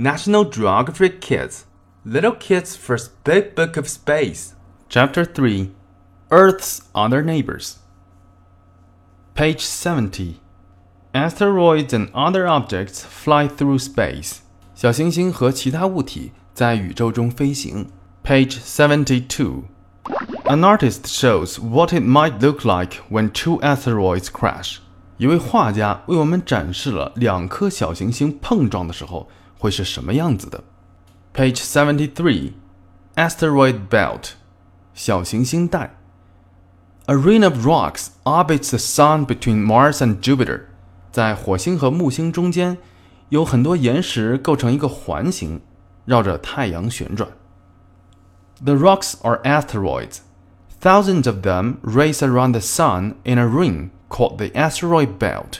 National Geographic Kids Little Kids' First Big Book of Space. Chapter 3 Earth's Other Neighbors. Page 70. Asteroids and other objects fly through space. 小行星和其他物体在宇宙中飞行。Page 72. An artist shows what it might look like when two asteroids crash. 一位画家为我们展示了两颗小行星碰撞的时候会是什么样子的。Page seventy three, asteroid belt，小行星带。A ring of rocks orbits the sun between Mars and Jupiter，在火星和木星中间有很多岩石构成一个环形，绕着太阳旋转。The rocks are asteroids. Thousands of them race around the sun in a ring called the asteroid belt.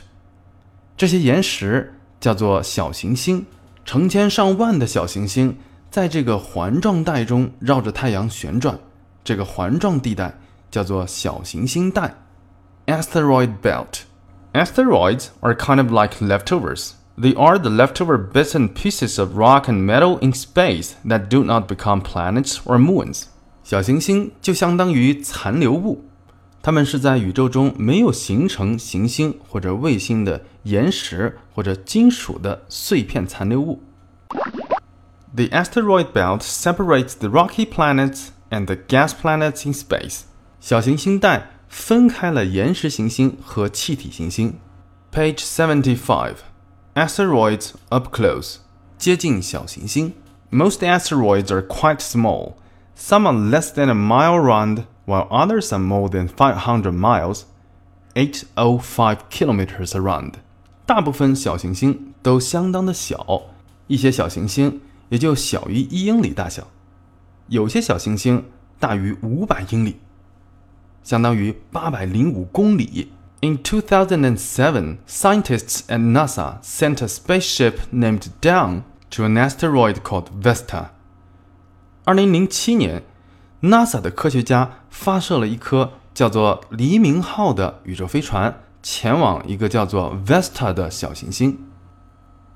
这些岩石叫做小行星。 成千上万的小行星在这个环状带中绕着太阳旋转，这个环状地带叫做小行星带 （asteroid belt）。Asteroids are kind of like leftovers. They are the leftover bits and pieces of rock and metal in space that do not become planets or moons. 小行星就相当于残留物， 它们是在宇宙中没有形成行星或者卫星的岩石或者金属的碎片残留物。The asteroid belt separates the rocky planets and the gas planets in space. 小行星带分开了岩石行星和气体行星。Page seventy-five. Asteroids up close. 接近小行星。Most asteroids are quite small. Some are less than a mile around while others are more than 500 miles, 805 kilometers around. 大部分小行星都相当的小，一些小行星也就小于一英里大小，有些小行星大于五百英里，相当于八百零五公里。In 2007, scientists at NASA sent a spaceship named Dawn to an asteroid called Vesta. 二零零七年。 NASA 的科学家发射了一颗叫做“黎明号”的宇宙飞船，前往一个叫做 Vesta 的小行星。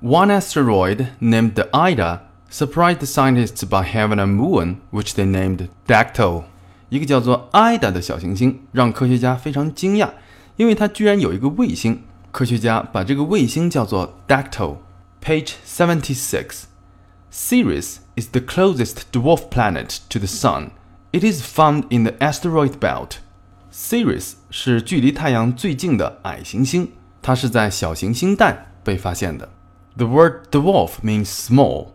One asteroid named Ida surprised the scientists by having a moon, which they named Dactyl。一个叫做 Ida 的小行星让科学家非常惊讶，因为它居然有一个卫星。科学家把这个卫星叫做 Dactyl。Page seventy-six. Ceres is the closest dwarf planet to the Sun. It is found in the asteroid belt. Ceres 是距离太阳最近的矮行星，它是在小行星带被发现的。The word dwarf means small.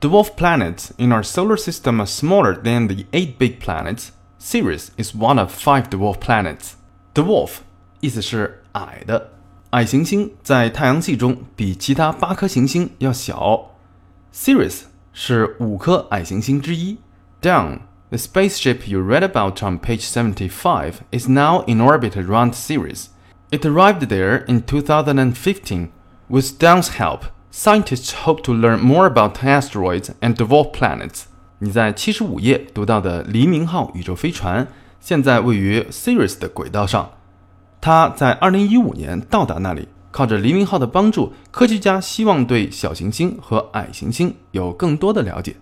Dwarf planets in our solar system are smaller than the eight big planets. Ceres is one of five dwarf planets. Dwarf 意思是矮的，矮行星在太阳系中比其他八颗行星要小。Ceres 是五颗矮行星之一。Dawn the spaceship you read about on page 75 is now in orbit around Ceres. It arrived there in 2015. With Dawn's help, scientists hope to learn more about asteroids and dwarf planets. 你在七十五页读到的黎明号宇宙飞船，现在位于 Ceres 的轨道上。它在二零一五年到达那里，靠着黎明号的帮助，科学家希望对小行星和矮行星有更多的了解。